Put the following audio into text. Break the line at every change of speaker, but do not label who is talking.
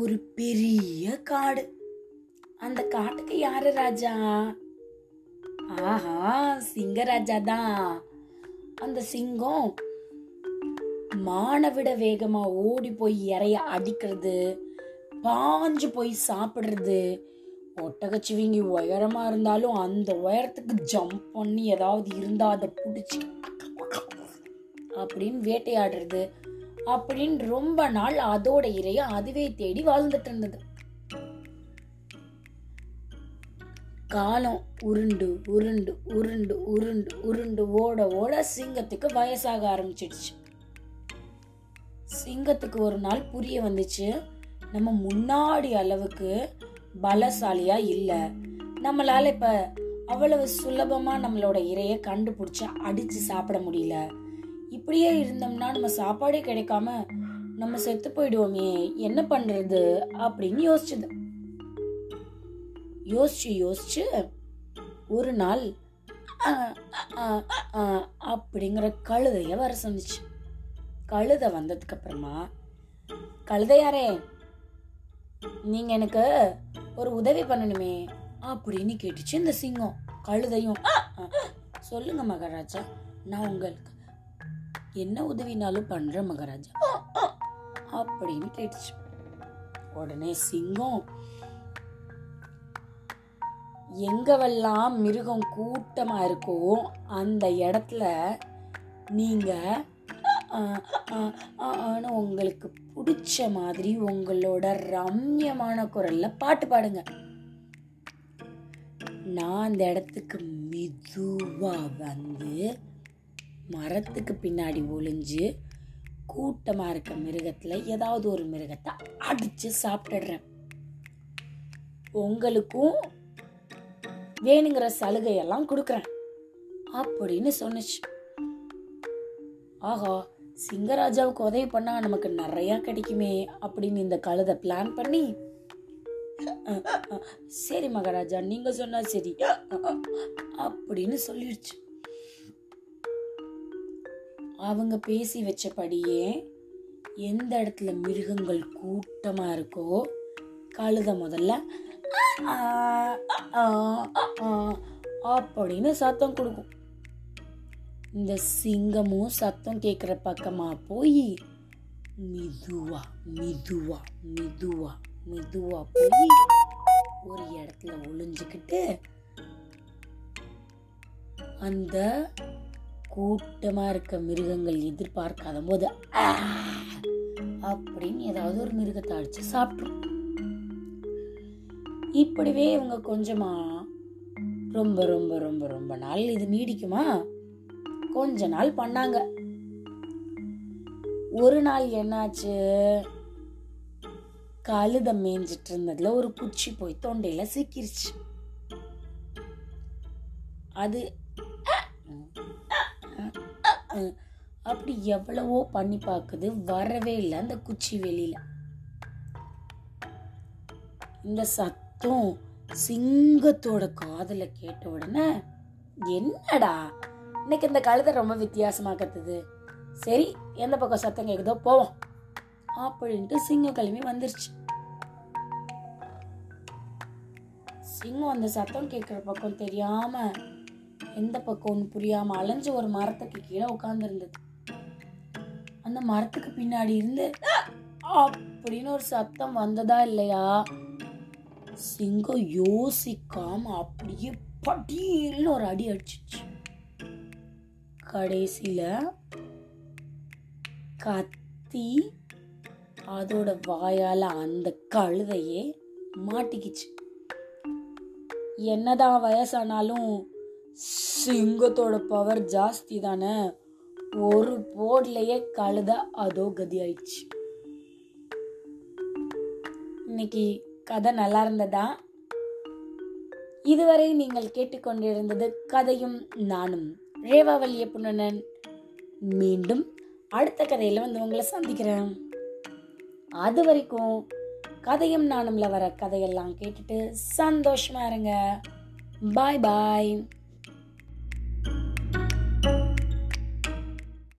ஒரு பெரிய காடு. அந்த காட்டுக்கு யாரு ராஜா? ஆஹா சிங்கராஜா தான். அந்த சிங்கம் மானை விட வேகமா ஓடி போய் இறைய அடிக்கிறது பாஞ்சு போய் சாப்பிடுறது. ஒட்டகச்சிவிங்கி உயரமா இருந்தாலும் அந்த உயரத்துக்கு ஜம்ப் பண்ணி ஏதாவது இருந்தா அதை பிடிச்சி அப்படின்னு வேட்டையாடுறது. அப்படின்னு ரொம்ப நாள் அதோட இறைய அதுவே தேடி வாழ்ந்துட்டு இருந்தது காலம் உருண்டு உருண்டு உருண்டு உருண்டு உருண்டு ஓட ஓட சிங்கத்துக்கு வயசாக ஆரம்பிச்சிடுச்சு. சிங்கத்துக்கு ஒரு நாள் புரிய வந்துச்சு நம்ம முன்னாடி அளவுக்கு பலசாலியா இல்ல. நம்மளால இப்ப அவ்வளவு சுலபமா நம்மளோட இறைய கண்டுபிடிச்சு அடிச்சு சாப்பிட முடியல. இப்படியே இருந்தோம்னா நம்ம சாப்பாடே கிடைக்காம நம்ம செத்து போயிடுவோமே என்ன பண்றது அப்படின்னு யோசிச்சுது. யோசிச்சு யோசிச்சு ஒரு நாள் அப்படிங்கிற கழுதைய வர சொன்னிச்சு. கழுதை வந்ததுக்கு அப்புறமா கழுதையாரே நீங்க எனக்கு ஒரு உதவி பண்ணணுமே அப்படின்னு கேட்டுச்சு இந்த சிங்கம் கழுதையும். சொல்லுங்க மகாராஜா நான் உங்களுக்கு என்ன உதவினாலும் பண்றேன் மகாராஜா. அப்படின்னு கேட்டுச்சு. உடனே சிங்கம் எங்கவெல்லாம் மிருகம் கூட்டமா இருக்கோ அந்த இடத்துல நீங்க ஆனால் உங்களுக்கு பிடிச்ச மாதிரி உங்களோட ரம்யமான குரல்ல பாட்டு பாடுங்க. நான் அந்த இடத்துக்கு மெதுவா வந்து மரத்துக்கு பின்னாடி ஒளிஞ்சு கூட்டமாக இருக்க மிருகத்தில் ஏதாவது ஒரு மிருகத்தை அடித்து சாப்பிட்டுடுறேன். உங்களுக்கும் வேணுங்கிற சலுகையெல்லாம் கொடுக்குறேன். அப்படின்னு சொன்னுச்சு. ஆஹா சிங்கராஜாவுக்கு உதவி பண்ணால் நமக்கு நிறையா கிடைக்குமே அப்படின்னு இந்த கழுதை பிளான் பண்ணி சரி மகாராஜா நீங்கள் சொன்னால் சரி அப்படின்னு சொல்லிடுச்சு அவங்க பேசி வச்சபடியே எந்த இடத்துல மிருகங்கள் கூட்டமாக இருக்கோ கழுத முதல்ல அப்படின்னு சத்தம் கொடுக்கும். இந்த சிங்கமும் சத்தம் கேட்குற பக்கமாக போய் மெதுவா மெதுவா மெதுவா மெதுவா போய் ஒரு இடத்துல ஒளிஞ்சுக்கிட்டு அந்த கூட்டமாக இருக்க மிருகங்கள் எதிர்பார்க்காத போது அப்படின்னு ஏதாவது ஒரு மிருகத்தை அடிச்சு சாப்பிட்ரும் இப்படிவே இவங்க கொஞ்சமாக ரொம்ப ரொம்ப ரொம்ப ரொம்ப நாள் இது நீடிக்குமா? கொஞ்ச நாள் பண்ணாங்க. ஒரு நாள் என்னாச்சு? கழுத மேய்ஞ்சிட்டு இருந்ததுல ஒரு குச்சி போய் தொண்டையில சிக்கிருச்சு. அது அப்படி எவ்வளவோ பண்ணி பார்க்குது வரவே இல்லை அந்த குச்சி வெளியில். இந்த சத்தம் சிங்கத்தோட காதில் கேட்ட உடனே என்னடா? இன்னைக்கு இந்த கழுதை ரொம்ப வித்தியாசமாக கத்துது. சரி எந்த பக்கம் சத்தம் கேட்குதோ போவோம் அப்படின்ட்டு சிங்கம் கிளம்பி வந்துருச்சு. சிங்கம் அந்த சத்தம் கேட்குற பக்கம் தெரியாமல் எந்த பக்கம்னு புரியாம அலைஞ்சு ஒரு மரத்துக்கு கீழே உட்காந்துருந்தது அந்த மரத்துக்கு பின்னாடி இருந்து அப்படின்னு ஒரு சத்தம் வந்ததா இல்லையா? சிங்கம் யோசிக்காம அப்படியே பட்டீல்னு ஒரு அடி அடிச்சிச்சு. கடைசியில கத்தி அதோட வாயால அந்த கழுதையே மாட்டிக்கிச்சு. என்னதான் வயசானாலும் சிங்கத்தோட பவர் ஜாஸ்தி தானே ஒரு போட்லயே கழுத அதோ கதி ஆயிடுச்சு இன்னைக்கு கதை நல்லா இருந்ததா? இதுவரை நீங்கள் கேட்டுக்கொண்டிருந்தது கதையும் நானும் ரேவாவல் எப்புணன் மீண்டும் அடுத்த கதையில வந்து உங்களை சந்திக்கிறேன். அது வரைக்கும் கதையும் நானும்ல வர கதையெல்லாம் கேட்டுட்டு சந்தோஷமா இருங்க. பாய் பாய்